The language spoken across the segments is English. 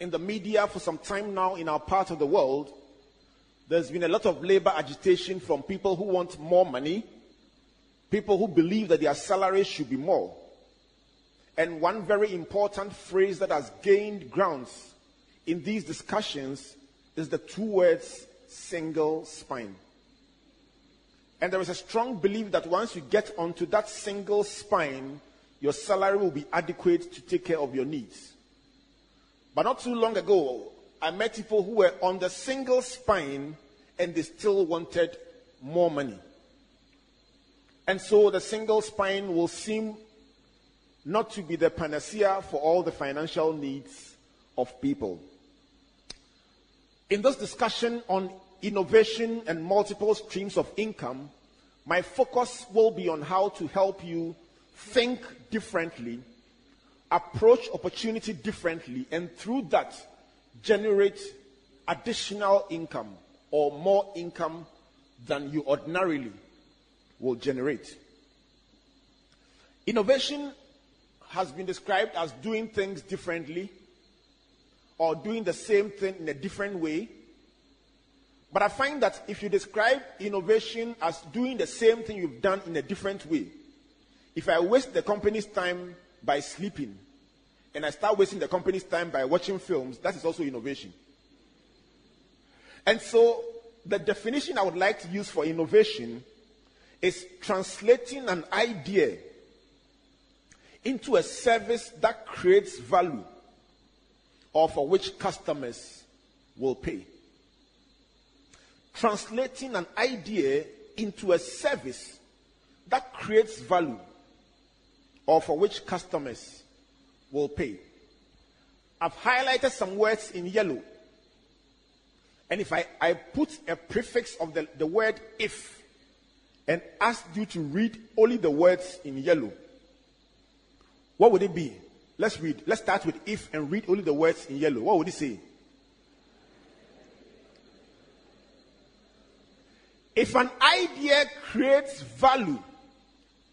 in the media for some time now in our part of the world, there's been a lot of labor agitation from people who want more money, people who believe that their salaries should be more. And one very important phrase that has gained grounds in these discussions is the two words single spine. And there is a strong belief that once you get onto that single spine, your salary will be adequate to take care of your needs. But not too long ago, I met people who were on the single spine and they still wanted more money. And so the single spine will seem not to be the panacea for all the financial needs of people. In this discussion on innovation and multiple streams of income, my focus will be on how to help you think differently, approach opportunity differently, and through that, generate additional income or more income than you ordinarily will generate. Innovation has been described as doing things differently or doing the same thing in a different way. But I find that if you describe innovation as doing the same thing you've done in a different way, if I waste the company's time by sleeping and I start wasting the company's time by watching films, that is also innovation. And so, the definition I would like to use for innovation is translating an idea into a service that creates value or for which customers will pay. Translating an idea into a service that creates value or for which customers will pay. I've highlighted some words in yellow. And if I, I put a prefix of the, the word if and asked you to read only the words in yellow, what would it be? Let's read. Let's start with if and read only the words in yellow. What would it say? If an idea creates value,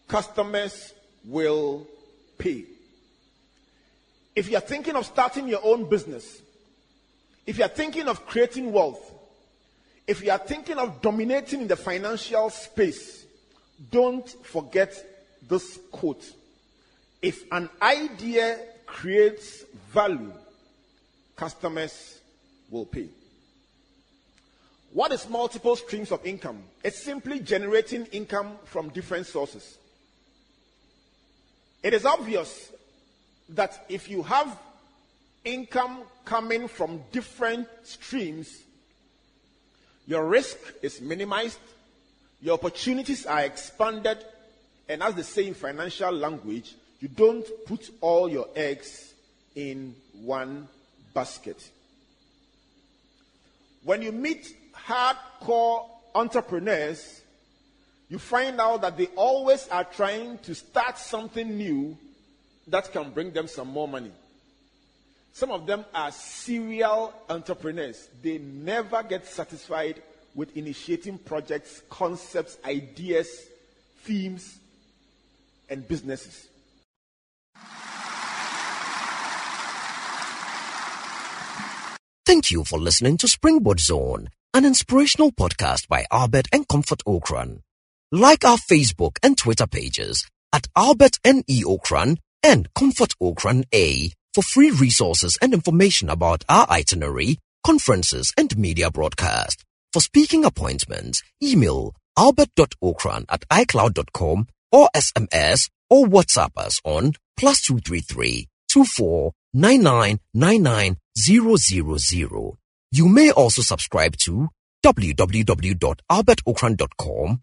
customers will pay. If you're thinking of starting your own business, if you're thinking of creating wealth, if you are thinking of dominating in the financial space, don't forget this quote. If an idea creates value, customers will pay. What is multiple streams of income? It's simply generating income from different sources. It is obvious that if you have income coming from different streams, your risk is minimized, your opportunities are expanded, and as they say in financial language, you don't put all your eggs in one basket. When you meet hardcore entrepreneurs, you find out that they always are trying to start something new that can bring them some more money. Some of them are serial entrepreneurs. They never get satisfied with initiating projects, concepts, ideas, themes, and businesses. Thank you for listening to Springboard Zone, an inspirational podcast by Albert and Comfort Ocran. Like our Facebook and Twitter pages at Albert N.E. Ocran and Comfort Ocran A for free resources and information about our itinerary, conferences, and media broadcast. For speaking appointments, email albert.ocran at icloud.com or SMS or WhatsApp us on plus 233 24 You may also subscribe to www.albertocran.com,